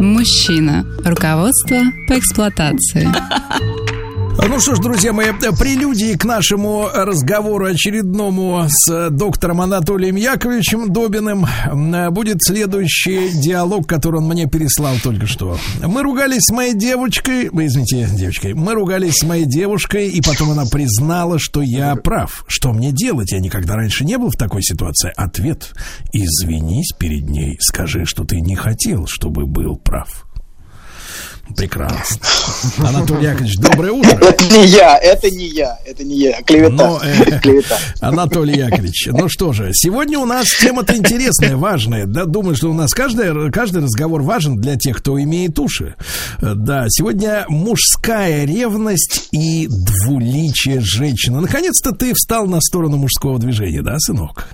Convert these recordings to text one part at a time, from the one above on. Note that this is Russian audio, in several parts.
Мужчина. Руководство по эксплуатации. Ну что ж, друзья мои, прелюдии к нашему разговору очередному с доктором Анатолием Яковлевичем Добиным м, будет следующий диалог, который он мне переслал только что. Мы ругались с моей девочкой, вы извините, девочкой, мы ругались с моей девушкой, и потом она признала, что я прав. Что мне делать? Я никогда раньше не был в такой ситуации. Ответ. Извинись перед ней, скажи, что ты не хотел, чтобы был прав. Прекрасно. Анатолий Яковлевич, доброе утро. Это не я, это не я, это не я. Клевета. Но, э, Клевета. Анатолий Яковлевич, ну что же, сегодня у нас тема-то интересная, важная. Да, думаю, что у нас каждый, каждый разговор важен для тех, кто имеет уши. Э, Да, сегодня мужская ревность и двуличие женщины. Наконец-то ты встал на сторону мужского движения, да, сынок?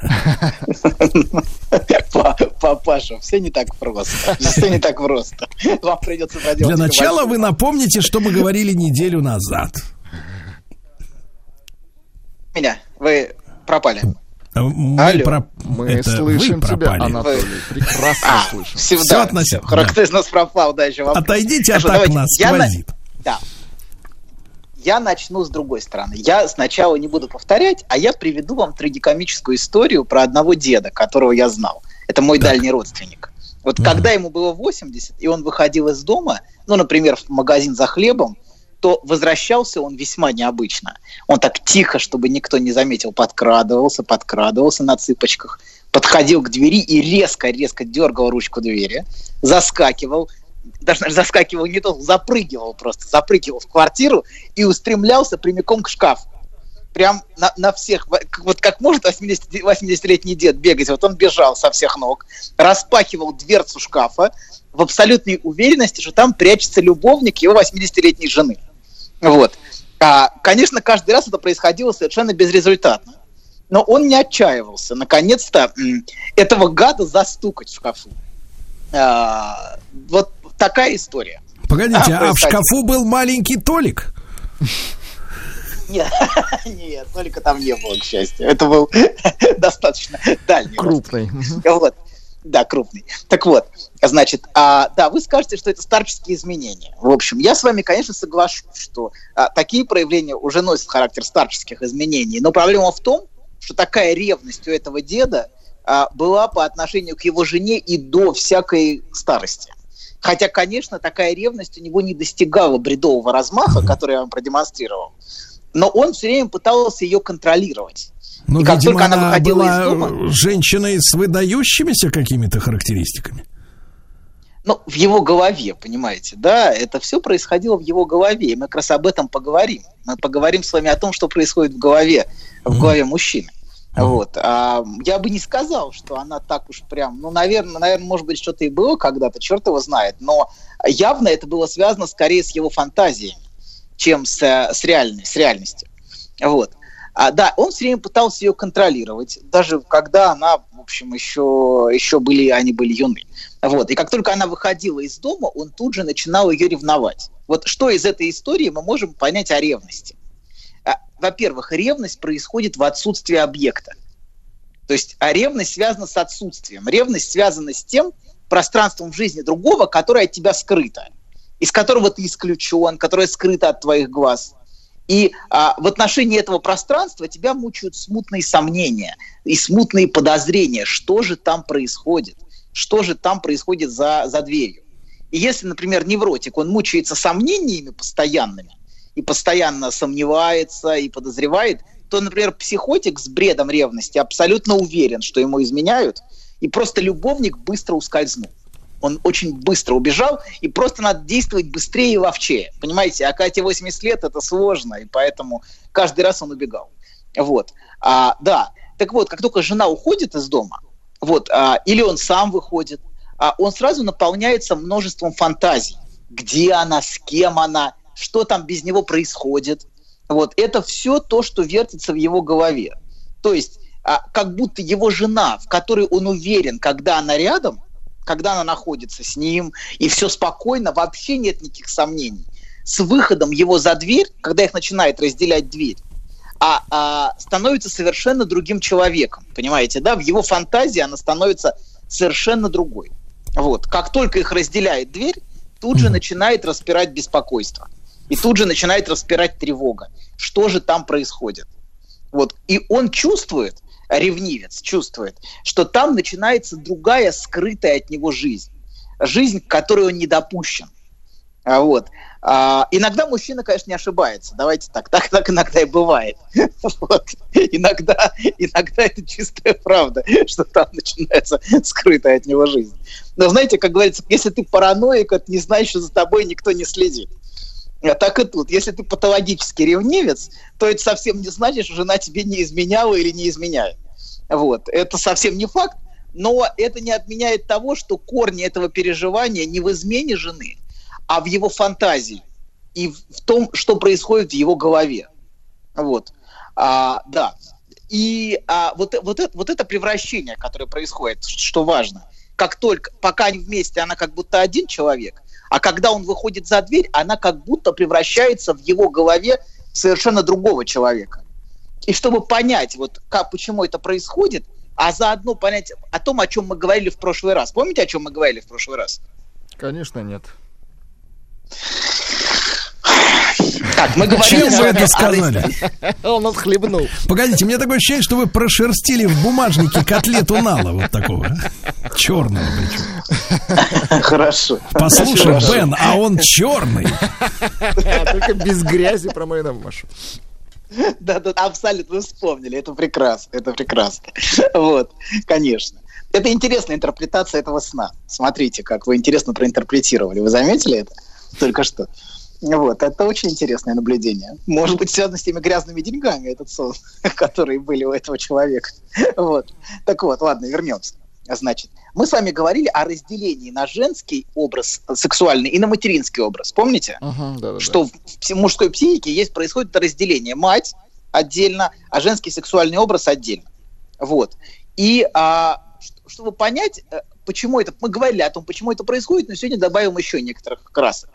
Па- Папаша, все не так просто. Все не так просто. Вам придется проделать. Для начала вы напомните, что мы говорили неделю назад. Меня, вы пропали. Э, Мы, Алло. про- Мы это слышим вы тебя, пропали. Анатолий. Прекрасно А, слышим. все, Всё да, относительно. Хорошо, да. кто из нас пропал, да, еще вопрос. Отойдите, а так давайте. нас Я на- сквозит. Да. Я начну с другой стороны. Я сначала не буду повторять, а я приведу вам трагикомическую историю про одного деда, которого я знал. Это мой дальний родственник. Вот когда ему было 80, и он выходил из дома, ну, например, в магазин за хлебом, то возвращался он весьма необычно. Он так тихо, чтобы никто не заметил, подкрадывался, подкрадывался на цыпочках, подходил к двери и резко-резко дергал ручку двери, заскакивал, даже наверное, заскакивал не то, запрыгивал просто, запрыгивал в квартиру и устремлялся прямиком к шкафу. Прям на, на всех, вот как может 80, 80-летний дед бегать, вот он бежал со всех ног, распахивал дверцу шкафа в абсолютной уверенности, что там прячется любовник его 80-летней жены. Вот. А, конечно, каждый раз это происходило совершенно безрезультатно. Но он не отчаивался. Наконец-то этого гада застукать в шкафу. А, вот такая история. Погодите, А, а в шкафу был маленький Толик? Нет, нет, только там не было, к счастью. Это был достаточно дальний Крупный. Вот. Да, крупный. Так вот, значит, а, да, вы скажете, что это старческие изменения. В общем, я с вами, конечно, соглашусь, что а, такие проявления уже носят характер старческих изменений. Но проблема в том, что такая ревность у этого деда а, была по отношению к его жене и до всякой старости. Хотя, конечно, такая ревность у него не достигала бредового размаха, который я вам продемонстрировал. Но он все время пытался ее контролировать. Ну, И как видимо, только она она выходила была из дома- женщиной с выдающимися какими-то характеристиками. Ну, в его голове, понимаете, да, это все происходило в его голове, и мы как раз об этом поговорим. Мы поговорим с вами о том, что происходит в голове, в голове мужчины. Вот. А, я бы не сказал, что она так уж прям, ну, наверное, наверное, может быть, что-то и было когда-то, черт его знает, но явно это было связано скорее с его фантазиями, чем с, э, с, реальной, с реальностью. Вот. А, да, он все время пытался ее контролировать, даже когда она, в общем, еще, еще были, они были юны. Вот. И как только она выходила из дома, он тут же начинал ее ревновать. Вот что из этой истории мы можем понять о ревности? А, Во-первых, ревность происходит в отсутствии объекта. То есть а ревность связана с отсутствием. Ревность связана с тем пространством в жизни другого, которое от тебя скрыто, из которого ты исключен, которое скрыто от твоих глаз. И а, в отношении этого пространства тебя мучают смутные сомнения и смутные подозрения, что же там происходит, что же там происходит за, за дверью. И если, например, невротик, он мучается сомнениями постоянными, и постоянно сомневается и подозревает, то, например, психотик с бредом ревности абсолютно уверен, что ему изменяют, и просто любовник быстро ускользнул. Он очень быстро убежал, и просто надо действовать быстрее и ловчее. Понимаете, а тебе 80 лет, это сложно, и поэтому каждый раз он убегал. Вот. А, да. Так вот, как только жена уходит из дома, вот, а, или он сам выходит, а, он сразу наполняется множеством фантазий. Где она, с кем она, что там без него происходит. Вот это все то, что вертится в его голове. То есть а, как будто его жена, в которой он уверен, когда она рядом, когда она находится с ним, и все спокойно, вообще нет никаких сомнений. С выходом его за дверь, когда их начинает разделять дверь, а, а становится совершенно другим человеком, понимаете, да? В его фантазии она становится совершенно другой. Вот. Как только их разделяет дверь, тут же начинает распирать беспокойство. И тут же начинает распирать тревога. Что же там происходит? Вот. И он чувствует, ревнивец чувствует, что там начинается другая скрытая от него жизнь. Жизнь, к которой он не допущен. А вот. А, иногда мужчина, конечно, не ошибается. Давайте так. Так, так иногда и бывает. Вот. Иногда, иногда это чистая правда, что там начинается скрытая от него жизнь. Но знаете, как говорится, если ты параноик, это не значит, что за тобой никто не следит. А так и тут. Если ты патологический ревнивец, то это совсем не значит, что жена тебе не изменяла или не изменяет. Вот. Это совсем не факт, но это не отменяет того, что корни этого переживания не в измене жены, а в его фантазии и в том, что происходит в его голове. Вот. А, да. И а, вот, вот, это, вот это превращение, которое происходит, что важно, как только, пока они вместе, она как будто один человек, а когда он выходит за дверь, она как будто превращается в его голове совершенно другого человека. И чтобы понять, вот как, почему это происходит, а заодно понять о том, о чем мы говорили в прошлый раз. Помните, о чем мы говорили в прошлый раз? Конечно, нет. Так, мы говорили... Чем вы это сказали? Он отхлебнул. Погодите, мне такое ощущение, что вы прошерстили в бумажнике котлету нала вот такого. Черного причем. Хорошо. Послушай, Бен, а он черный. Только без грязи про мою Машу. Да, да, абсолютно вы вспомнили. Это прекрасно, это прекрасно. Вот, конечно. Это интересная интерпретация этого сна. Смотрите, как вы интересно проинтерпретировали. Вы заметили это? Только что. Вот, это очень интересное наблюдение. Может быть, связано с теми грязными деньгами, этот сон, которые были у этого человека. Вот. Так вот, ладно, вернемся. Значит, мы с вами говорили о разделении на женский образ сексуальный и на материнский образ. Помните? Да, да, что да. в мужской психике есть происходит разделение. Мать отдельно, а женский сексуальный образ отдельно. Вот. И а, чтобы понять, э, почему это... Мы говорили о том, почему это происходит, но сегодня добавим еще некоторых красок.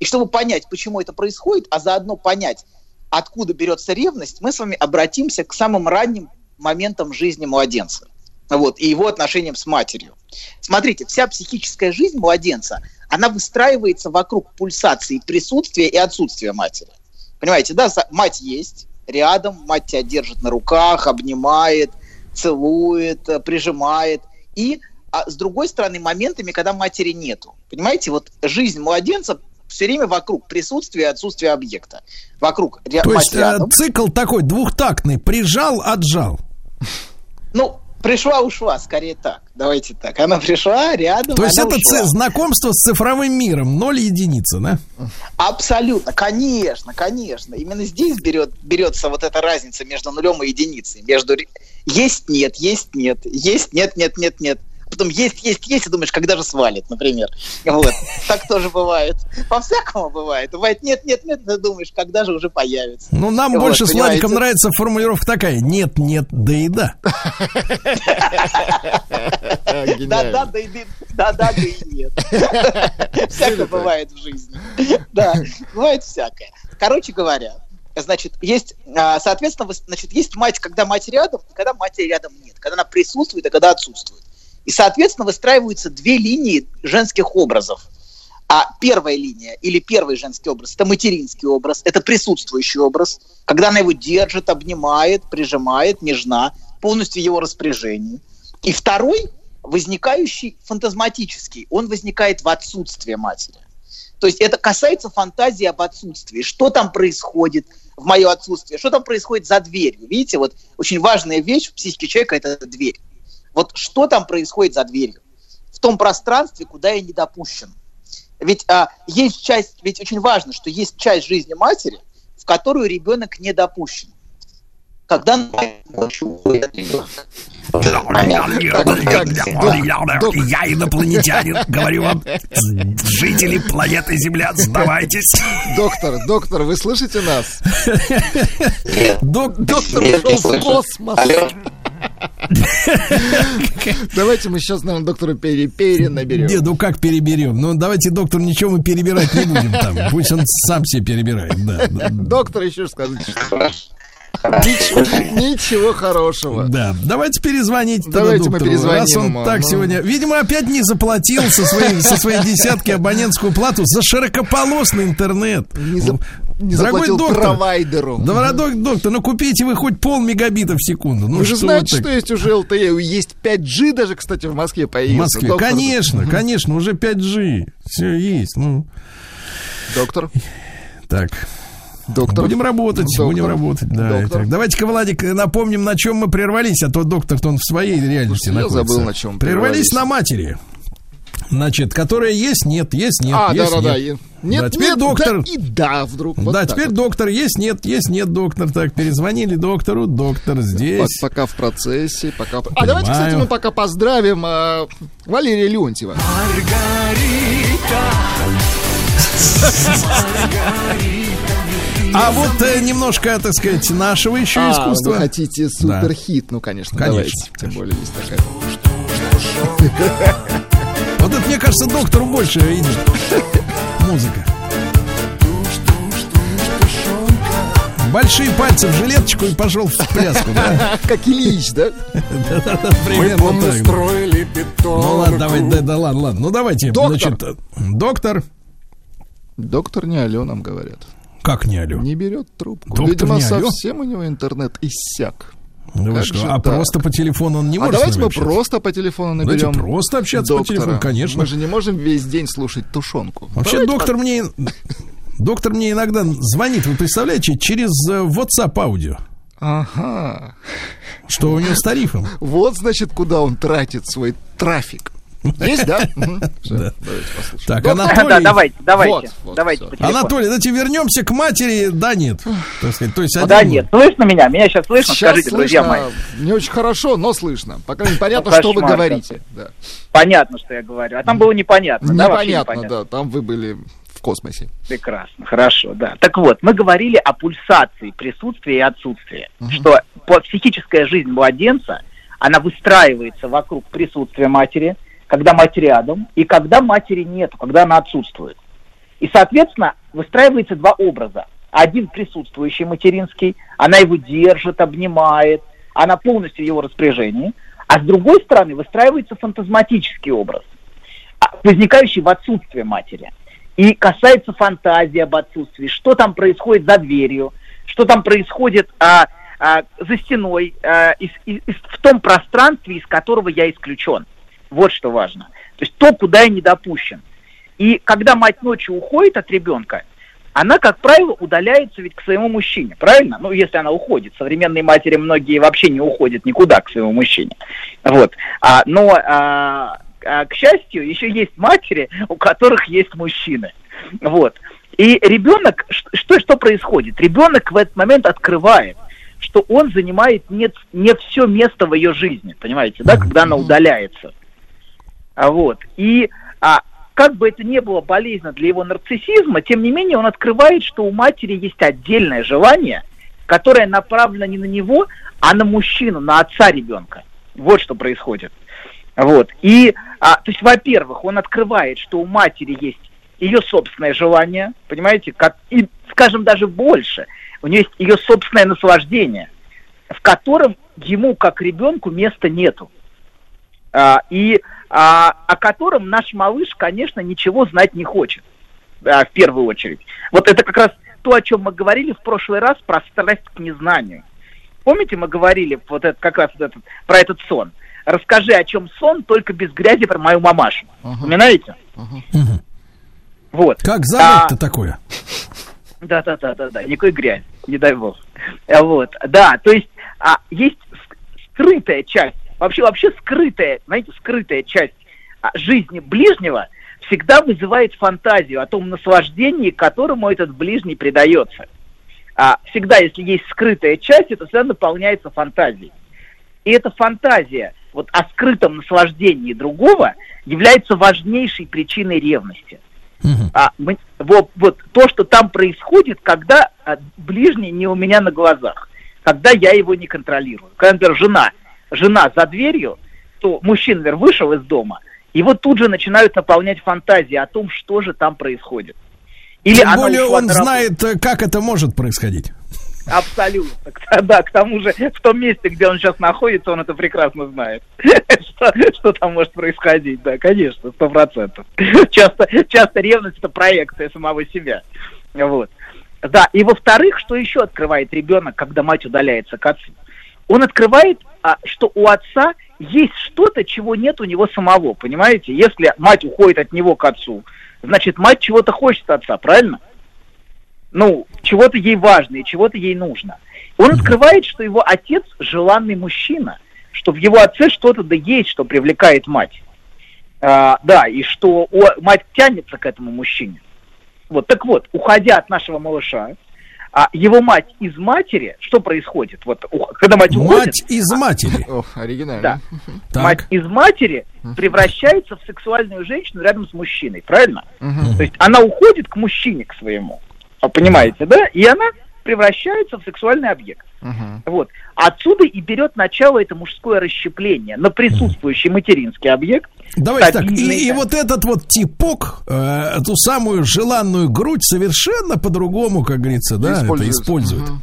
И чтобы понять, почему это происходит, а заодно понять, откуда берется ревность, мы с вами обратимся к самым ранним моментам жизни младенца вот, и его отношениям с матерью. Смотрите, вся психическая жизнь младенца, она выстраивается вокруг пульсации присутствия и отсутствия матери. Понимаете, да, мать есть, рядом, мать тебя держит на руках, обнимает, целует, э, прижимает. И а с другой стороны, моментами, когда матери нету. Понимаете, вот жизнь младенца все время вокруг присутствия и отсутствия объекта. Вокруг То есть э, цикл такой двухтактный, прижал, отжал. Ну, пришла, ушла, скорее так. Давайте так. Она пришла рядом. То есть это ушла. знакомство с цифровым миром, ноль единица, да? Абсолютно, конечно, конечно. Именно здесь берет, берется вот эта разница между нулем и единицей. Между есть, нет, есть, нет, есть, нет, нет, нет, нет потом есть, есть, есть, и думаешь, когда же свалит, например. Вот. Так тоже бывает. По-всякому бывает. Бывает нет, нет, нет, ты думаешь, когда же уже появится. Ну, нам вот, больше с Владиком нравится формулировка такая. Нет, нет, да и да. Да-да, да и да, да, да и нет. Всякое бывает в жизни. Да, бывает всякое. Короче говоря, значит, есть, а, соответственно, значит, есть мать, когда мать рядом, когда матери рядом нет, когда она присутствует, и когда отсутствует. И, соответственно, выстраиваются две линии женских образов. А первая линия или первый женский образ – это материнский образ, это присутствующий образ, когда она его держит, обнимает, прижимает, нежна, полностью его распоряжении. И второй, возникающий фантазматический, он возникает в отсутствии матери. То есть это касается фантазии об отсутствии. Что там происходит в мое отсутствие? Что там происходит за дверью? Видите, вот очень важная вещь в психике человека – это дверь. Вот что там происходит за дверью? В том пространстве, куда я не допущен. Ведь а, есть часть, ведь очень важно, что есть часть жизни матери, в которую ребенок не допущен. когда ночью уходит ребенок. Я инопланетянин, говорю вам, жители планеты Земля, сдавайтесь. Доктор, доктор, вы слышите нас? Док- Доктор ушел в космос. Давайте мы сейчас, наверное, доктора Пере Пере наберем. Не, ну как переберем? Ну давайте, доктор, ничего мы перебирать не будем там. Пусть он сам себе перебирает. Да, Доктор, еще скажите. Ничего, ничего хорошего. да. Давайте перезвонить Давайте мы перезвоним Раз он так ну. сегодня... Видимо, опять не заплатил со своей, десятки абонентскую плату за широкополосный интернет. Не, Дорогой доктор, провайдеру. Дорогой доктор, ну купите вы хоть пол мегабита в секунду. Ну Вы же что знаете, что есть уже LTE, есть 5G даже, кстати, в Москве В появился. Москве. Доктор- Конечно, конечно, уже 5G. Все есть. Ну, Доктор, так. Доктор. Будем работать, Доктор. будем работать, да. Доктор. Давайте-ка, Владик, напомним, на чем мы прервались, а то доктор-то он в своей реальности Слушайте, я находится. забыл, на чем Прервались прервались. на матери. Значит, которая есть, нет, есть, нет, а, есть, да-да-да. нет. и- Нет, Да, теперь нет, доктор. да и да, вдруг. вот да, теперь вот. доктор есть, нет, есть, нет, доктор. Так, перезвонили доктору, доктор здесь. Пока в процессе, пока... А давайте, кстати, Понимаю. мы пока поздравим а, Валерия Леонтьева. А вот э, немножко, так сказать, нашего еще А, искусства. вы хотите суперхит? Ну, конечно, Конечно, давайте. Тем более есть такая. Вот это, мне кажется, доктору больше идет. Музыка. Большие пальцы в жилеточку и пошел в пляску, да? Как Ильич, да? Да-да-да, примерно так. строили бетон. Ну ладно, давай, да, да ладно, ладно. Ну давайте, Доктор. значит, э, доктор. Доктор не алё, нам говорят. Как не алё? Не берет трубку. Доктор Видимо, не алё? совсем у него интернет иссяк. Ну вы что, а так? просто по телефону он не а может давайте с мы общаться? просто по телефону Давайте наберем. просто общаться по доктора. телефону, конечно. Мы же не можем весь день слушать тушенку. Вообще Давайте доктор мне... Доктор мне иногда звонит, вы представляете, через э, WhatsApp аудио. Ага. Что у него с тарифом? Вот, значит, куда он тратит свой трафик. Есть, да? Так, Доктор, Анатолий... Да, давайте, давайте. Анатолий, давайте вернемся к матери. Да, нет. То есть Ну Да нет, слышно меня? Меня сейчас слышно? Скажите, друзья мои. не очень хорошо, но слышно. Пока непонятно, Ну, что вы говорите. Понятно, что я говорю. А там было непонятно. Непонятно, да. Там вы были в космосе. Прекрасно, хорошо, да. Так вот, мы говорили о пульсации присутствия и отсутствия. Что по- психическая жизнь младенца, она выстраивается вокруг присутствия матери, когда мать рядом, и когда матери нету, когда она отсутствует. И, соответственно, выстраивается два образа. Один присутствующий материнский, она его держит, обнимает, она полностью в его распоряжении. А с другой стороны выстраивается фантазматический образ, а, возникающий в отсутствие матери. И касается фантазии об отсутствии, что там происходит за дверью, что там происходит а, а, за стеной, а, из- из- в том пространстве, из которого я исключен. Вот что важно. То есть то, куда я не допущен. И когда мать ночью уходит от ребенка, она, как правило, удаляется ведь к своему мужчине, правильно? Ну, если она уходит. Современные матери многие вообще не уходят никуда к своему мужчине. Вот. А, но, а, а, к счастью, еще есть матери, у которых есть мужчины. Вот. И ребенок, что, что происходит? Ребенок в этот момент открывает, что он занимает не, не все место в ее жизни, понимаете, да, когда она удаляется. А вот. И а, как бы это ни было болезненно для его нарциссизма, тем не менее он открывает, что у матери есть отдельное желание, которое направлено не на него, а на мужчину, на отца ребенка. Вот что происходит. Вот. И, а, то есть, во-первых, он открывает, что у матери есть ее собственное желание, понимаете, как, и, скажем, даже больше. У нее есть ее собственное наслаждение, в котором ему, как ребенку, места нету. А, и а, о котором наш малыш, конечно, ничего знать не хочет, а, в первую очередь. Вот это как раз то, о чем мы говорили в прошлый раз, про страсть к незнанию. Помните, мы говорили вот это, как раз вот этот, про этот сон? Расскажи, о чем сон, только без грязи про мою мамашу. Вспоминаете? Мгм. Вот. Как А, зовут-то такое? Да, да, да, да, да, никакой грязь, не дай бог. А Вот, да, то есть а, есть ск- скрытая часть, вообще вообще скрытая, знаете, скрытая часть а, жизни ближнего всегда вызывает фантазию о том наслаждении, которому этот ближний предается. а, всегда, если есть скрытая часть, это всегда наполняется фантазией. И эта фантазия вот о скрытом наслаждении другого является важнейшей причиной ревности. А, мы, вот, вот то, что там происходит, когда а, ближний не у меня на глазах, когда я его не контролирую. Когда, например, жена, жена за дверью, то мужчина, например, вышел из дома, вот тут же начинают наполнять фантазии о том, что же там происходит. Или Тем более он знает, э, как это может происходить. Абсолютно. Да, к тому же в том месте, где он сейчас находится, он это прекрасно знает. Что, что там может происходить, да, конечно, сто процентов. Часто, часто ревность это проекция самого себя. Вот. Да, и во-вторых, что еще открывает ребенок, когда мать удаляется к отцу? Он открывает, а, что у отца есть что-то, чего нет у него самого, понимаете? Если мать уходит от него к отцу, значит, мать чего-то хочет от отца, правильно? ну, чего-то ей важно и чего-то ей нужно. Он открывает, что его отец желанный мужчина, что в его отце что-то да есть, что привлекает мать. А, да, и что о, мать тянется к этому мужчине. Вот, так вот, уходя от нашего малыша, а его мать из матери, что происходит? Вот, когда мать уходит... Мать из матери. О, оригинально. Да. Так. Мать из матери превращается в сексуальную женщину рядом с мужчиной, правильно? Угу. То есть она уходит к мужчине, к своему. А, понимаете, да? И она превращается в сексуальный объект. Uh-huh. Вот. Отсюда и берет начало это мужское расщепление на присутствующий uh-huh. материнский объект. Давайте так, и, и вот этот вот типок, э, ту самую желанную грудь совершенно по-другому, как говорится, да, это использует. Uh-huh.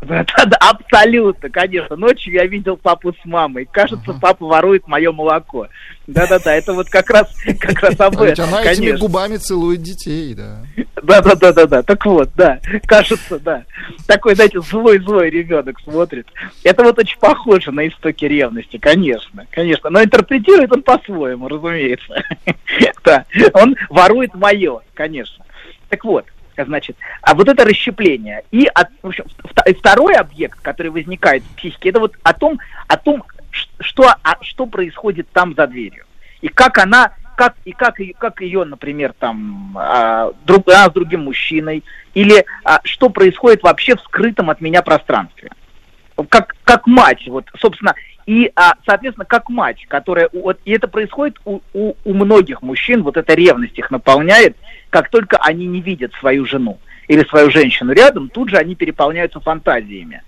Да, да, абсолютно, конечно. Ночью я видел папу с мамой. Кажется, uh-huh. папа ворует мое молоко. Да-да-да, это вот как раз, как раз об этом. Она конечно. этими губами целует детей, да. Да-да-да-да-да. Так вот, да. Кажется, да. Такой, знаете, злой-злой ребенок смотрит. Это вот очень похоже на истоки ревности, конечно, конечно. Но интерпретирует он по-своему, разумеется. Да. Он ворует мое, конечно. Так вот, значит, а вот это расщепление. И, от, в общем, второй объект, который возникает в психике, это вот о том, о том что, а, что происходит там за дверью. И как она, как, и как, как ее, например, там, а, друг, а, с другим мужчиной, или а, что происходит вообще в скрытом от меня пространстве. Как, как мать, вот, собственно, и, а, соответственно, как мать, которая, вот, и это происходит у, у, у многих мужчин, вот эта ревность их наполняет, как только они не видят свою жену или свою женщину рядом, тут же они переполняются фантазиями.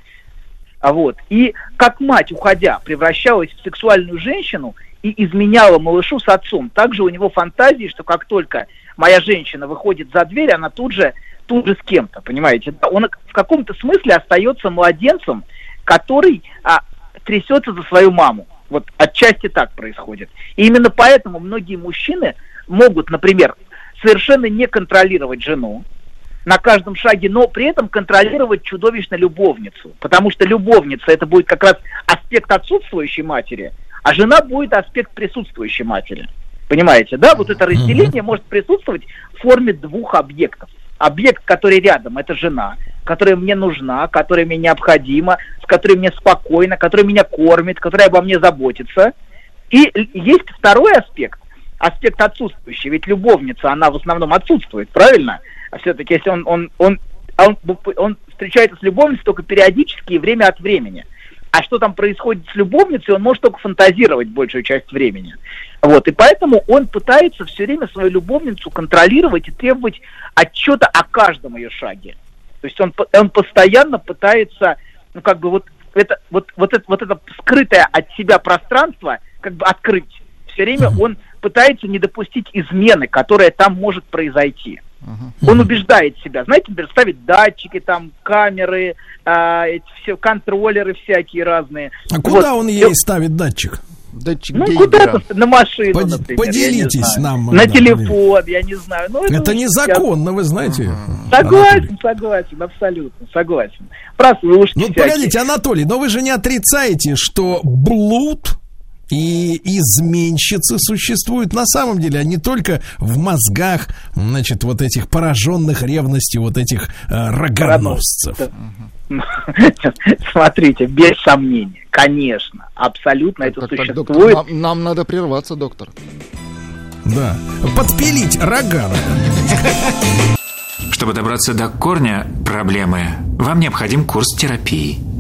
А вот. И как мать, уходя, превращалась в сексуальную женщину и изменяла малышу с отцом. Также у него фантазии, что как только моя женщина выходит за дверь, она тут же, тут же с кем-то, понимаете? Он в каком-то смысле остается младенцем, который а, трясется за свою маму. Вот отчасти так происходит. И именно поэтому многие мужчины могут, например, совершенно не контролировать жену на каждом шаге, но при этом контролировать чудовищно любовницу. Потому что любовница это будет как раз аспект отсутствующей матери, а жена будет аспект присутствующей матери. Понимаете, да? Вот это разделение может присутствовать в форме двух объектов. Объект, который рядом, это жена, которая мне нужна, которая мне необходима, с которой мне спокойно, которая меня кормит, которая обо мне заботится. И есть второй аспект, аспект отсутствующий. Ведь любовница, она в основном отсутствует, правильно? А все-таки если он, он, он, он, он встречается с любовницей только периодически и время от времени. А что там происходит с любовницей, он может только фантазировать большую часть времени. Вот, и поэтому он пытается все время свою любовницу контролировать и требовать отчета о каждом ее шаге. То есть он, он постоянно пытается, ну, как бы вот это, вот, вот, это, вот это скрытое от себя пространство как бы открыть. Все время он пытается не допустить измены, которая там может произойти. Uh-huh. Он убеждает себя, знаете, например, ставит датчики, там, камеры, э, эти все контроллеры всякие разные. А куда вот. он ей ставит датчик? Датчик ну, куда-то на машину, Под, например. Поделитесь нам. На да, телефон, я не знаю. Ну, это, это незаконно, вы знаете. Uh-huh. Согласен, согласен, абсолютно, согласен. Прослушки Ну, всякие. погодите, Анатолий, но вы же не отрицаете, что блуд и изменщицы существуют на самом деле, а не только в мозгах, значит, вот этих пораженных ревностью вот этих э, рогоносцев. Смотрите, без сомнения, конечно, абсолютно это так, существует. доктор, нам, нам надо прерваться, доктор. Да, подпилить рога. Чтобы добраться до корня проблемы, вам необходим курс терапии.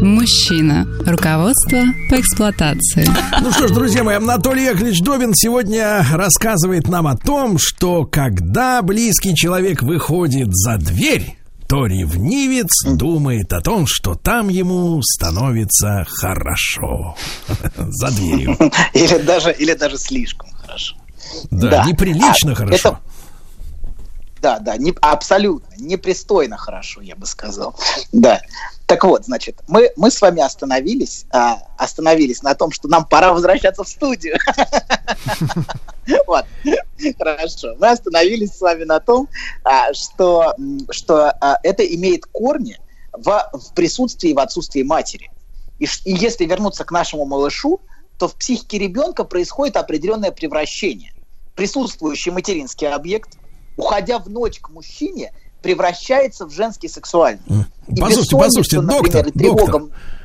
Мужчина. Руководство по эксплуатации. Ну что ж, друзья мои, Анатолий Яковлевич Добин сегодня рассказывает нам о том, что когда близкий человек выходит за дверь, то ревнивец думает о том, что там ему становится хорошо. За дверью. Или даже, или даже слишком хорошо. Да, Да. неприлично А, хорошо. это- Да, да, не, абсолютно, непристойно хорошо, я бы сказал. Да. Так вот, значит, мы, мы с вами остановились, а, остановились на том, что нам пора возвращаться в студию. Вот, хорошо. Мы остановились с вами на том, а, что, что а, это имеет корни в, в присутствии и в отсутствии матери. И если вернуться к нашему малышу, то в психике ребенка происходит определенное превращение. Присутствующий материнский объект, уходя в ночь к мужчине, превращается в женский сексуальный. И Послушайте, послушайте, например, доктор, и тревога- доктор.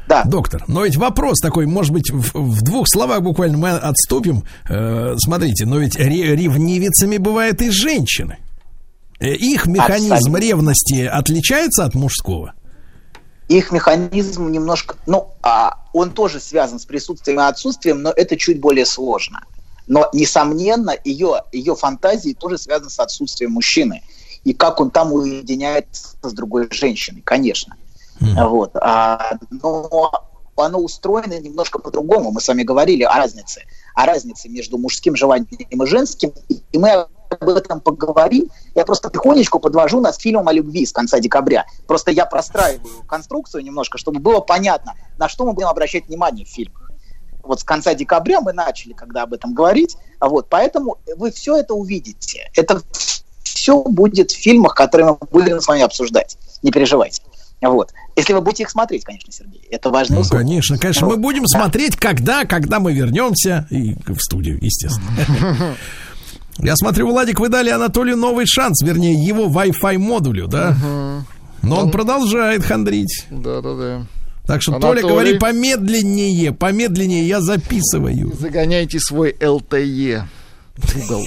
Да. Доктор, но ведь вопрос такой, может быть, в, в двух словах буквально мы отступим. Э, смотрите, но ведь ре- ревнивицами бывают и женщины. Э, Их механизм Абсолютно. ревности отличается от мужского? их механизм немножко, ну, а, он тоже связан с присутствием и отсутствием, но это чуть более сложно. Но, несомненно, ее, ее фантазии тоже связаны с отсутствием мужчины. И как он там уединяется с другой женщиной, конечно. Вот. А, но оно устроено немножко по-другому. Мы с вами говорили о разнице. О разнице между мужским желанием и женским. И мы об этом поговорим. Я просто тихонечку подвожу нас к фильмам о любви с конца декабря. Просто я простраиваю конструкцию немножко, чтобы было понятно, на что мы будем обращать внимание в фильмах. Вот с конца декабря мы начали, когда об этом говорить. А вот, поэтому вы все это увидите. Это все будет в фильмах, которые мы будем с вами обсуждать. Не переживайте. Вот. Если вы будете их смотреть, конечно, Сергей. Это важно. Ну, конечно, конечно. Мы будем смотреть, когда, когда мы вернемся и в студию, естественно. Я смотрю, Владик, вы дали Анатолию новый шанс, вернее, его Wi-Fi модулю, да? Но он продолжает хандрить. Да, да, да. Так что, Анатолий. Толя, говори помедленнее, помедленнее, я записываю. Загоняйте свой LTE в угол.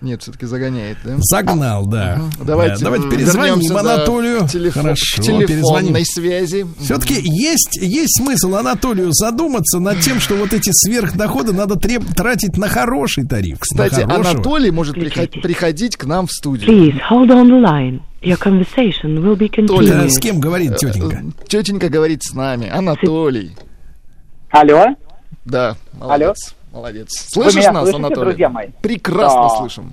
Нет, все-таки загоняет, да? Загнал, да. Давайте, Да, давайте перезвоним Анатолию. к телефо- Хорошо, к телефонной перезвоним. связи. Все-таки есть, есть смысл Анатолию задуматься над тем, что вот эти сверхдоходы надо треб- тратить на хороший тариф. Кстати. Анатолий может приход- приходить к нам в студию. Please hold on the line. Your conversation will be Толя, Э. С кем говорит тетенька? Тетенька говорит с нами. Анатолий. Алло? Да, молодец. Молодец. Слышишь нас, слышите, Анатолий? друзья мои? Прекрасно Да. слышим.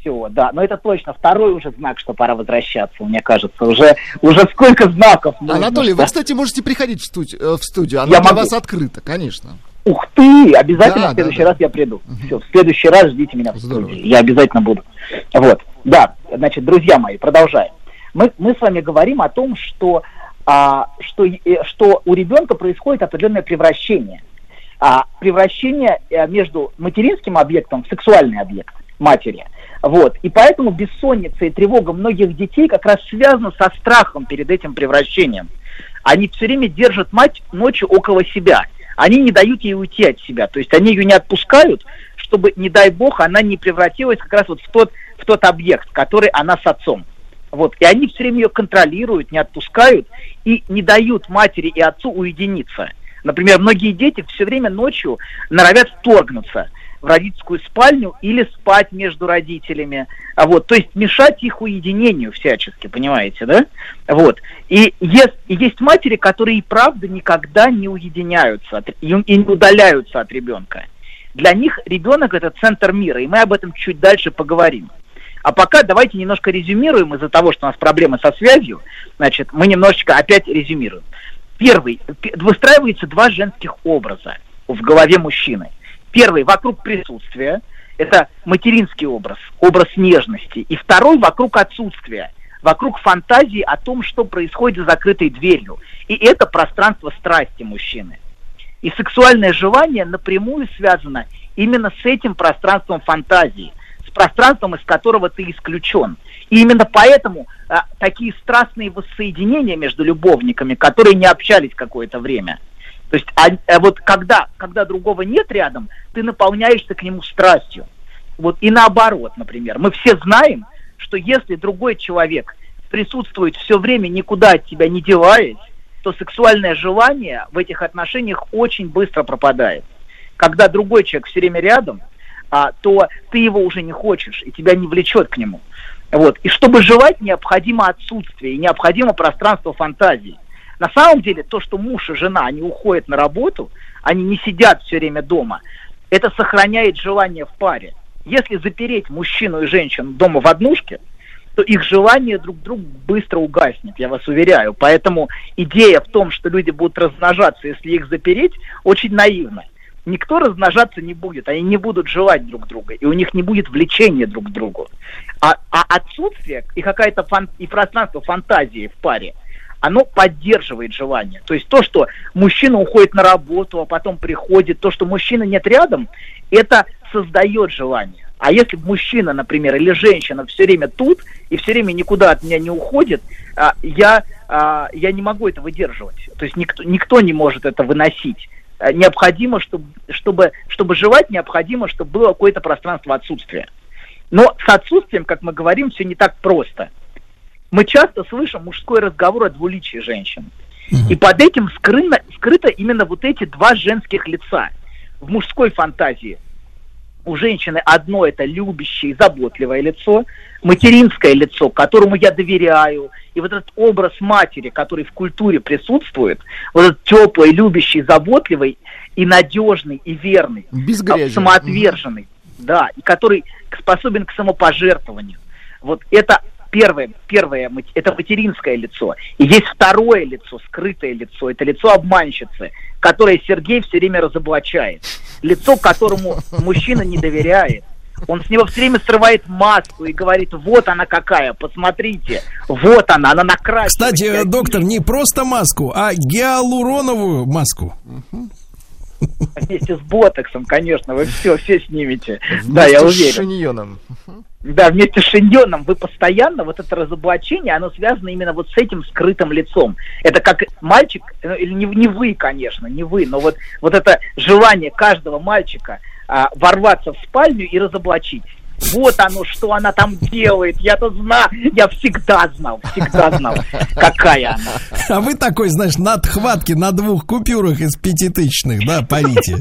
Все, да. Но это точно второй уже знак, что пора возвращаться, мне кажется. Уже, уже сколько знаков нужно, Анатолий, что- вы, кстати, можете приходить в студию. э, В студию. Она Я для могу. вас открыта, конечно. Ух ты! Обязательно Да, в следующий да, да. раз я приду. Все, в следующий раз ждите меня в Здорово. студии. Я обязательно буду. Вот. Да, значит, друзья мои, продолжаем. Мы, мы с вами говорим о том, что, а, что, э, что у ребенка происходит определенное превращение. А, превращение э, между материнским объектом в сексуальный объект матери. Вот. И поэтому бессонница и тревога многих детей как раз связана со страхом перед этим превращением. Они все время держат мать ночью около себя. Они не дают ей уйти от себя. То есть они ее не отпускают, чтобы, не дай бог, она не превратилась как раз вот в тот, в тот объект, который она с отцом. Вот. И они все время ее контролируют, не отпускают и не дают матери и отцу уединиться. Например, многие дети все время ночью норовят вторгнуться в родительскую спальню или спать между родителями. А вот, то есть мешать их уединению всячески, понимаете, да? Вот. И есть, есть матери, которые и правда никогда не уединяются от- и и не удаляются от ребенка. Для них ребенок это центр мира, и мы об этом чуть дальше поговорим. А пока давайте немножко резюмируем из-за того, что у нас проблемы со связью. Значит, мы немножечко опять резюмируем. Первый, выстраивается два женских образа в голове мужчины. Первый вокруг присутствия, это материнский образ, образ нежности. И второй вокруг отсутствия, вокруг фантазии о том, что происходит за закрытой дверью. И это пространство страсти мужчины. И сексуальное желание напрямую связано именно с этим пространством фантазии, с пространством, из которого ты исключен. И именно поэтому а, такие страстные воссоединения между любовниками, которые не общались какое-то время. То есть а, а вот когда, когда другого нет рядом, ты наполняешься к нему страстью. Вот и наоборот, например. Мы все знаем, что если другой человек присутствует все время, никуда от тебя не деваясь, то сексуальное желание в этих отношениях очень быстро пропадает. Когда другой человек все время рядом, а, то ты его уже не хочешь, и тебя не влечет к нему. Вот. И чтобы желать, необходимо отсутствие, и необходимо пространство фантазии. На самом деле, то, что муж и жена, они уходят на работу, они не сидят все время дома, это сохраняет желание в паре. Если запереть мужчину и женщину дома в однушке, то их желание друг другу быстро угаснет, я вас уверяю. Поэтому идея в том, что люди будут размножаться, если их запереть, очень наивна. Никто размножаться не будет, они не будут желать друг друга, и у них не будет влечения друг к другу. А, а отсутствие и какая-то фан, и пространство фантазии в паре, оно поддерживает желание. То есть то, что мужчина уходит на работу, а потом приходит, то, что мужчины нет рядом, это создает желание. А если мужчина, например, или женщина все время тут и все время никуда от меня не уходит, а, я, а, я не могу это выдерживать. То есть никто, никто не может это выносить. А, необходимо, чтобы, чтобы, чтобы жевать, необходимо, чтобы было какое-то пространство отсутствия. Но с отсутствием, как мы говорим, все не так просто. Мы часто слышим мужской разговор о двуличии женщин. И под этим скрыто, скрыто именно вот эти два женских лица. В мужской фантазии у женщины одно это любящее, заботливое лицо, материнское лицо, которому я доверяю, и вот этот образ матери, который в культуре присутствует, вот этот теплый, любящий, заботливый и надежный, и верный, Без грязи. самоотверженный, mm-hmm. да, и который способен к самопожертвованию. Вот это первое, первое, это материнское лицо. И есть второе лицо, скрытое лицо, это лицо обманщицы, которое Сергей все время разоблачает. Лицо, которому мужчина не доверяет. Он с него все время срывает маску и говорит, вот она какая, посмотрите, вот она, она накрасилась. Кстати, доктор, не просто маску, а гиалуроновую маску. Вместе с ботоксом, конечно, вы все, все снимете. Вместе да, я уверен. с шиньоном. Да, вместе с шиньоном вы постоянно, вот это разоблачение, оно связано именно вот с этим скрытым лицом. Это как мальчик, э, или не, не вы, конечно, не вы, но вот, вот это желание каждого мальчика а, ворваться в спальню и разоблачить. Вот оно, что она там делает. Я-то знаю, я всегда знал, всегда знал, какая она. А вы такой, знаешь, на отхватке на двух купюрах из пятитысячных, да, парите.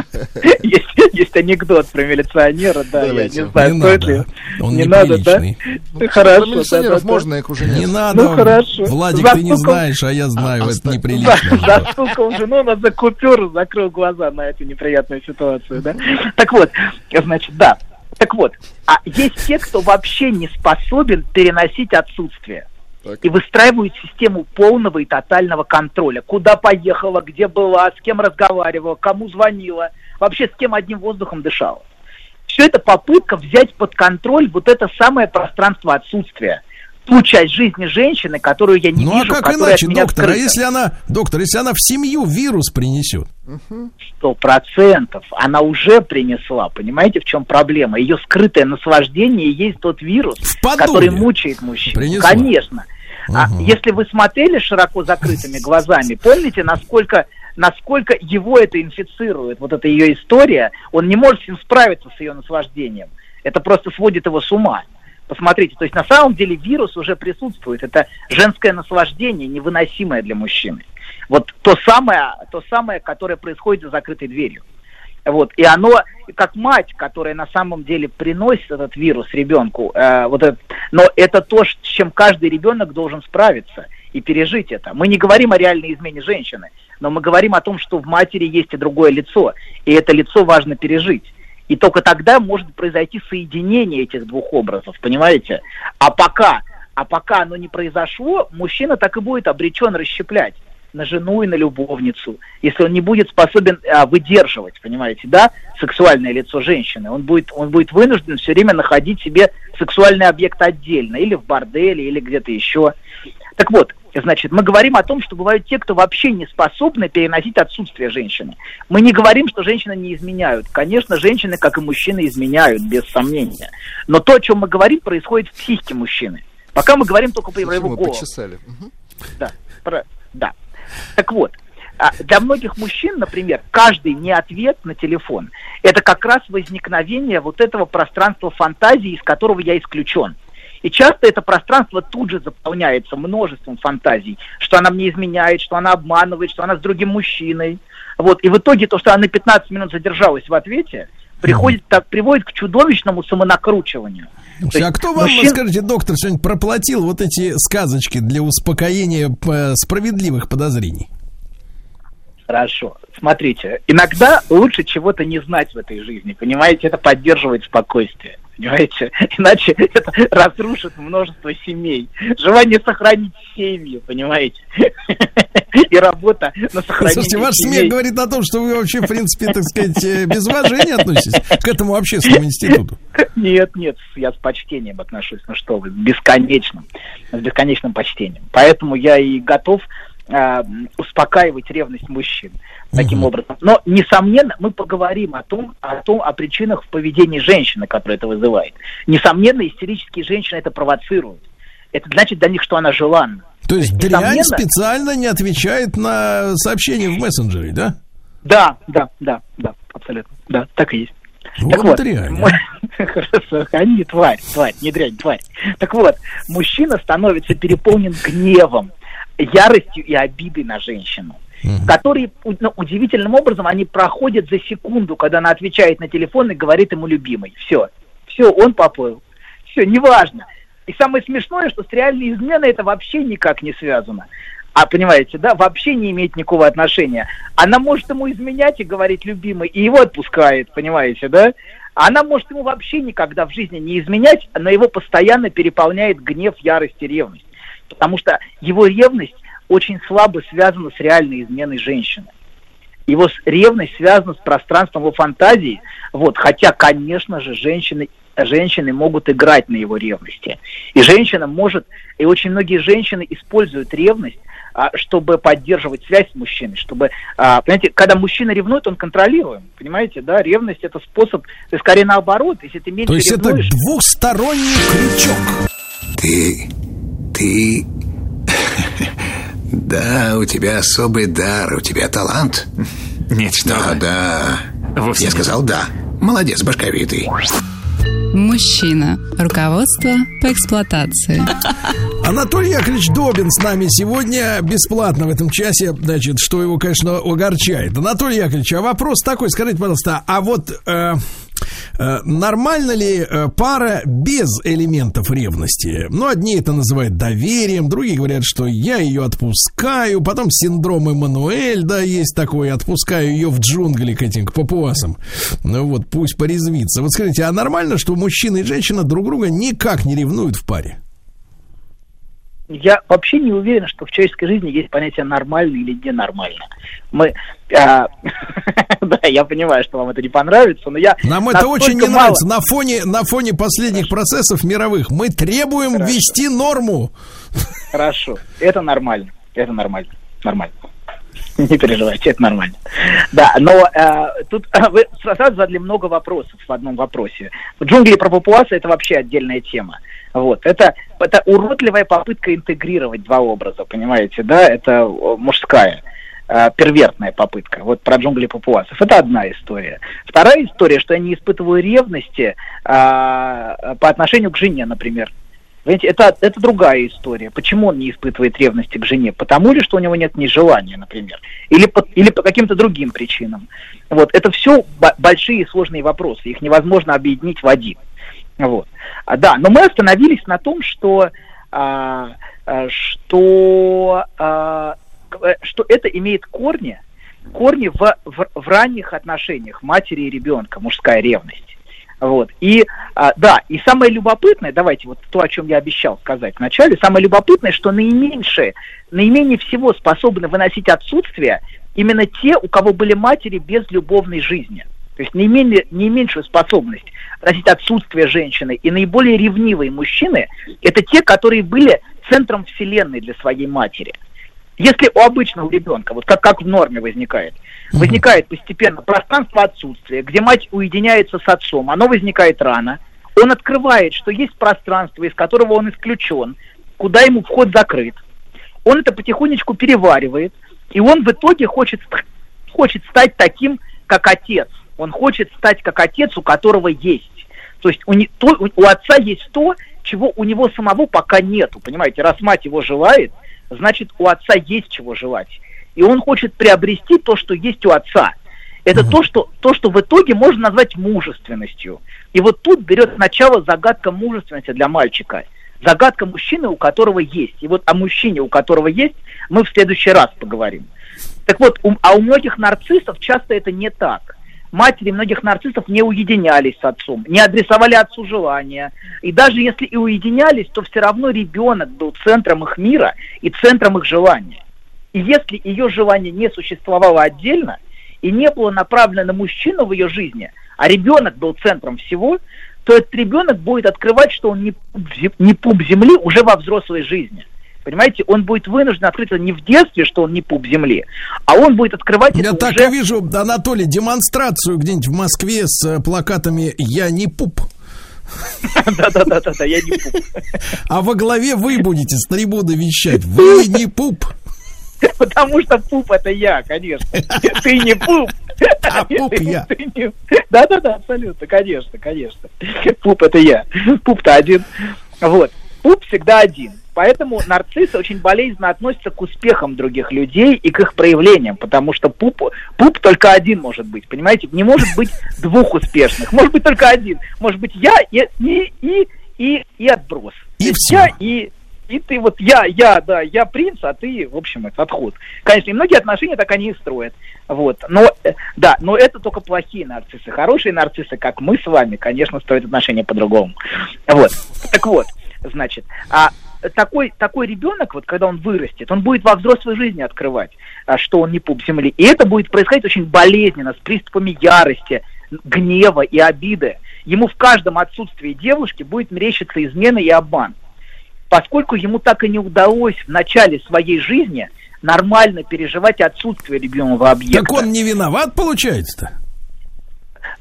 Есть, есть анекдот про милиционера, да, Давайте. я не знаю, не стоит надо. ли. Он не надо, да? Ну, хорошо. милиционеров да, можно, их уже нет. Не надо. Ну, хорошо. Владик, Застукал... ты не знаешь, а я знаю, а, это неприлично. Застукал жену на за купюру, закрыл глаза на эту неприятную ситуацию, да? Так вот, значит, да, так вот, а есть те, кто вообще не способен переносить отсутствие. Так. И выстраивают систему полного и тотального контроля. Куда поехала, где была, с кем разговаривала, кому звонила, вообще с кем одним воздухом дышала. Все это попытка взять под контроль вот это самое пространство отсутствия – ту часть жизни женщины, которую я не ну, вижу, а как иначе, доктор? А если она, доктор, если она в семью вирус принесет? Сто процентов. Она уже принесла. Понимаете, в чем проблема? Ее скрытое наслаждение есть тот вирус, который мучает мужчин. Принесла. Конечно. Угу. А если вы смотрели широко закрытыми глазами, помните, насколько насколько его это инфицирует, вот эта ее история, он не может с ним справиться с ее наслаждением. Это просто сводит его с ума. Посмотрите, то есть на самом деле вирус уже присутствует. Это женское наслаждение, невыносимое для мужчины. Вот то самое, то самое, которое происходит за закрытой дверью. Вот. И оно, как мать, которая на самом деле приносит этот вирус ребенку, э, вот это, но это то, с чем каждый ребенок должен справиться и пережить это. Мы не говорим о реальной измене женщины, но мы говорим о том, что в матери есть и другое лицо, и это лицо важно пережить. И только тогда может произойти соединение этих двух образов, понимаете? А пока, а пока оно не произошло, мужчина так и будет обречен расщеплять на жену и на любовницу, если он не будет способен а, выдерживать, понимаете, да, сексуальное лицо женщины, он будет, он будет вынужден все время находить себе сексуальный объект отдельно, или в борделе, или где-то еще. Так вот, Значит, мы говорим о том, что бывают те, кто вообще не способны переносить отсутствие женщины. Мы не говорим, что женщины не изменяют. Конечно, женщины, как и мужчины, изменяют, без сомнения. Но то, о чем мы говорим, происходит в психике мужчины. Пока мы говорим только про его голову. Почесали. Угу. Да, про, да. Так вот, а, для многих мужчин, например, каждый не ответ на телефон – это как раз возникновение вот этого пространства фантазии, из которого я исключен. И часто это пространство тут же заполняется множеством фантазий, что она мне изменяет, что она обманывает, что она с другим мужчиной. Вот. И в итоге то, что она 15 минут задержалась в ответе, приходит, так, приводит к чудовищному самонакручиванию. Слушайте, а кто вам, мужчин... скажите, доктор, сегодня проплатил вот эти сказочки для успокоения справедливых подозрений? Хорошо. Смотрите, иногда лучше чего-то не знать в этой жизни, понимаете? Это поддерживает спокойствие, понимаете? Иначе это разрушит множество семей. Желание сохранить семью, понимаете? И работа на сохранение Слушайте, ваш семей. смех говорит о том, что вы вообще, в принципе, так сказать, э, без уважения относитесь к этому общественному институту. Нет, нет, я с почтением отношусь. Ну что вы, с бесконечным, с бесконечным почтением. Поэтому я и готов э, успокаивать ревность мужчин таким угу. образом. Но, несомненно, мы поговорим о том, о том, о причинах в поведении женщины, которая это вызывает. Несомненно, истерические женщины это провоцируют. Это значит для них, что она желанна. То есть дрянь специально не отвечает на сообщения в мессенджере, да? Да, да, да, да, абсолютно. Да, так и есть. Вот так вот, дрянь. Мы... Хорошо, они тварь, тварь, не дрянь, тварь. Так вот, мужчина становится переполнен гневом, яростью и обидой на женщину, угу. которые ну, удивительным образом они проходят за секунду, когда она отвечает на телефон и говорит ему любимый. Все, все, он поплыл. Все, неважно. И самое смешное, что с реальной изменой это вообще никак не связано. А понимаете, да, вообще не имеет никакого отношения. Она может ему изменять и говорить любимый, и его отпускает, понимаете, да? Она может ему вообще никогда в жизни не изменять, но его постоянно переполняет гнев, ярость и ревность потому что его ревность очень слабо связана с реальной изменой женщины. Его ревность связана с пространством его фантазии, вот, хотя, конечно же, женщины, женщины могут играть на его ревности. И женщина может, и очень многие женщины используют ревность, а, чтобы поддерживать связь с мужчиной, чтобы, а, понимаете, когда мужчина ревнует, он контролируем, понимаете, да, ревность это способ, ты скорее наоборот, если ты меньше То есть ревнуешь... это двухсторонний крючок. Ты ты... Да, у тебя особый дар, у тебя талант. Нет, что Да, вы. да. Вовсе Я нет. сказал да. Молодец, башковитый. Мужчина. Руководство по эксплуатации. Анатолий Яковлевич Добин с нами сегодня бесплатно в этом часе, значит, что его, конечно, огорчает. Анатолий Яковлевич, а вопрос такой, скажите, пожалуйста, а вот э, нормально ли э, пара без элементов ревности? Ну, одни это называют доверием, другие говорят, что я ее отпускаю, потом синдром Эммануэль, да, есть такой, отпускаю ее в джунгли к этим, к папуасам. Ну вот, пусть порезвится. Вот скажите, а нормально, что мужчина и женщина друг друга никак не ревнуют в паре? Я вообще не уверен, что в человеческой жизни есть понятие нормально или ненормально. Мы, а, да, я понимаю, что вам это не понравится, но я нам это очень не мало... нравится. На фоне на фоне последних Хорошо. процессов мировых мы требуем Хорошо. ввести норму. Хорошо, это нормально, это нормально, нормально. Не переживайте, это нормально. Да, но э, тут вы сразу задали много вопросов в одном вопросе. Джунгли про папуасы это вообще отдельная тема. Вот. Это, это уродливая попытка интегрировать два образа, понимаете, да? Это мужская э, первертная попытка. Вот про джунгли папуасов. Это одна история. Вторая история, что я не испытываю ревности э, по отношению к жене, например. Понимаете, это, это другая история. Почему он не испытывает ревности к жене? Потому ли, что у него нет ни желания, например, или по, или по каким-то другим причинам. Вот. Это все большие и сложные вопросы. Их невозможно объединить в один. Вот. А, да, но мы остановились на том, что, а, а, что, а, что это имеет корни, корни в, в, в ранних отношениях матери и ребенка, мужская ревность. Вот. И а, да, и самое любопытное, давайте вот то, о чем я обещал сказать вначале, самое любопытное, что наименьшее, наименее всего способны выносить отсутствие именно те, у кого были матери без любовной жизни. То есть не, менее, не меньшую способность носить отсутствие женщины. И наиболее ревнивые мужчины – это те, которые были центром вселенной для своей матери. Если у обычного ребенка, вот как, как в норме возникает, возникает постепенно пространство отсутствия, где мать уединяется с отцом, оно возникает рано, он открывает, что есть пространство, из которого он исключен, куда ему вход закрыт. Он это потихонечку переваривает, и он в итоге хочет, хочет стать таким, как отец. Он хочет стать как отец, у которого есть. То есть у, не, то, у, отца есть то, чего у него самого пока нету. Понимаете, раз мать его желает, значит у отца есть чего желать. И он хочет приобрести то, что есть у отца. Это то, что, то, что в итоге можно назвать мужественностью. И вот тут берет начало загадка мужественности для мальчика. Загадка мужчины, у которого есть. И вот о мужчине, у которого есть, мы в следующий раз поговорим. Так вот, у, а у многих нарциссов часто это не так. Матери многих нарциссов не уединялись с отцом, не адресовали отцу желания. И даже если и уединялись, то все равно ребенок был центром их мира и центром их желания. И если ее желание не существовало отдельно и не было направлено на мужчину в ее жизни, а ребенок был центром всего, то этот ребенок будет открывать, что он не, пуп земли уже во взрослой жизни. Понимаете, он будет вынужден открыть это не в детстве, что он не пуп земли, а он будет открывать Я это так уже... и вижу, Анатолий, демонстрацию где-нибудь в Москве с э, плакатами «Я не пуп». Да-да-да, я не пуп. А во главе вы будете с трибуны вещать. Вы не пуп. Потому что пуп это я, конечно. Ты не пуп. А пуп я. Да-да-да, абсолютно, конечно, конечно. Пуп это я. Пуп-то один. Вот. Пуп всегда один. Поэтому нарциссы очень болезненно относятся к успехам других людей и к их проявлениям, потому что пуп, пуп только один может быть, понимаете? Не может быть двух успешных, может быть только один. Может быть я и, и, и, и, и отброс. И все. Я и, и ты вот я, я, да, я принц, а ты, в общем, это отход. Конечно, и многие отношения так они и строят. Вот. Но, э, да, но это только плохие нарциссы. Хорошие нарциссы, как мы с вами, конечно, строят отношения по-другому. Вот. Так вот, значит, а такой, такой ребенок, вот когда он вырастет, он будет во взрослой жизни открывать, а, что он не пуп земли. И это будет происходить очень болезненно, с приступами ярости, гнева и обиды. Ему в каждом отсутствии девушки будет мерещиться измена и обман. Поскольку ему так и не удалось в начале своей жизни нормально переживать отсутствие любимого объекта. Так он не виноват, получается-то?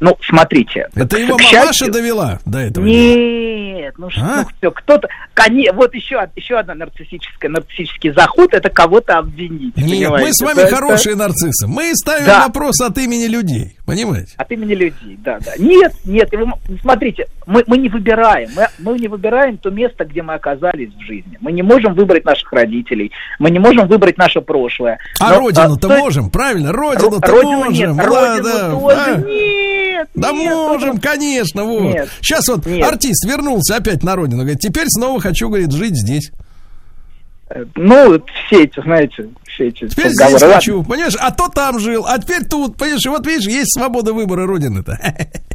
Ну, смотрите. Это его мамаша счастью... довела до этого? Нет, ну что, а? ну, все, кто-то... Коне... Вот еще, еще одна нарциссическая, нарциссический заход, это кого-то обвинить. Нет, понимаете? мы с вами это, хорошие это... нарциссы. Мы ставим да. вопрос от имени людей, понимаете? От имени людей, да, да. Нет, нет, вы, смотрите, мы, мы не выбираем. Мы, мы не выбираем то место, где мы оказались в жизни. Мы не можем выбрать наших родителей, мы не можем выбрать наше прошлое. А родину-то а, можем, правильно? Родину-то родину можем. Нет, родину да, тоже да. нет нет, Да нет, можем, конечно, вот. Нет, Сейчас вот нет. артист вернулся опять на родину, говорит, теперь снова хочу, говорит, жить здесь. Э, ну, все эти, знаете, все эти Теперь здесь хочу, понимаешь, а то там жил, а теперь тут, понимаешь, вот видишь, есть свобода выбора Родины-то.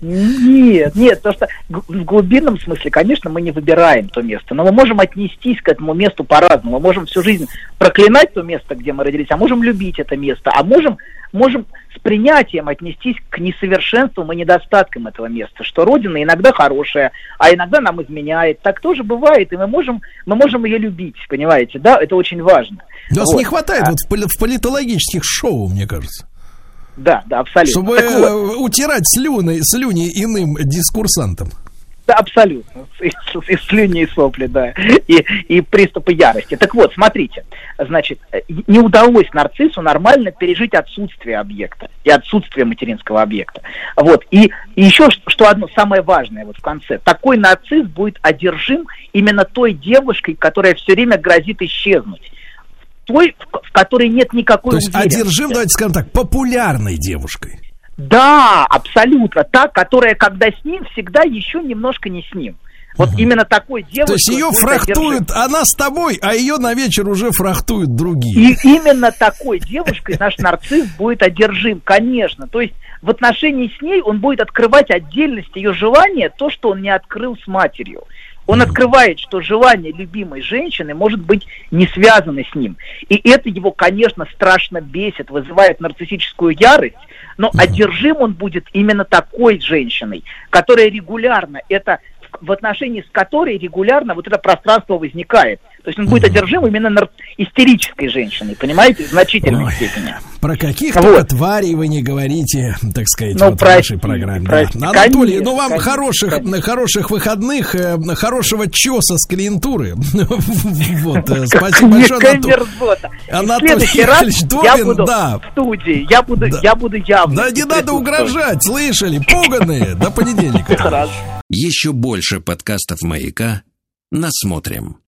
Нет, нет, потому что в глубинном смысле, конечно, мы не выбираем то место, но мы можем отнестись к этому месту по-разному. Мы можем всю жизнь проклинать то место, где мы родились, а можем любить это место, а можем, можем с принятием отнестись к несовершенствам и недостаткам этого места, что Родина иногда хорошая, а иногда нам изменяет. Так тоже бывает, и мы можем, мы можем ее любить, понимаете, да, это очень важно. Нас вот. не хватает а... вот в политологических шоу, мне кажется. Да, да, абсолютно. Чтобы вот. Э, утирать слюны, слюни иным дискурсантам. Да, абсолютно. И, и, и слюни, и сопли, да. И, и приступы ярости. Так вот, смотрите. Значит, не удалось нарциссу нормально пережить отсутствие объекта и отсутствие материнского объекта. Вот. И, и еще что одно самое важное вот в конце. Такой нарцисс будет одержим именно той девушкой, которая все время грозит исчезнуть той, в которой нет никакой То есть одержим, давайте скажем так, популярной девушкой. Да, абсолютно. Та, которая, когда с ним, всегда еще немножко не с ним. Вот именно такой девушкой... То есть ее фрахтуют, она с тобой, а ее на вечер уже фрахтуют другие. И именно такой девушкой наш нарцисс будет одержим, конечно. То есть в отношении с ней он будет открывать отдельность ее желания, то, что он не открыл с матерью. Он открывает, что желание любимой женщины может быть не связано с ним. И это его, конечно, страшно бесит, вызывает нарциссическую ярость, но одержим он будет именно такой женщиной, которая регулярно это в отношении с которой регулярно вот это пространство возникает. То есть он будет одержим именно нар- истерической женщиной, понимаете, в значительной Ой, степени. Про каких-то Вот. тварей вы не говорите, так сказать, Ну, вот в простите, нашей программе. Да. простите. Анатолий, Конечно, ну вам конечно, хороших, конечно. хороших выходных, э, хорошего чеса с клиентуры. Вот, э, спасибо большое, Анатолий. в Анатолий Яковлевич Добин, да. в студии, я буду, я буду явно. Да не надо угрожать, слышали, пуганые. До понедельника. Еще больше подкастов «Маяка» насмотрим.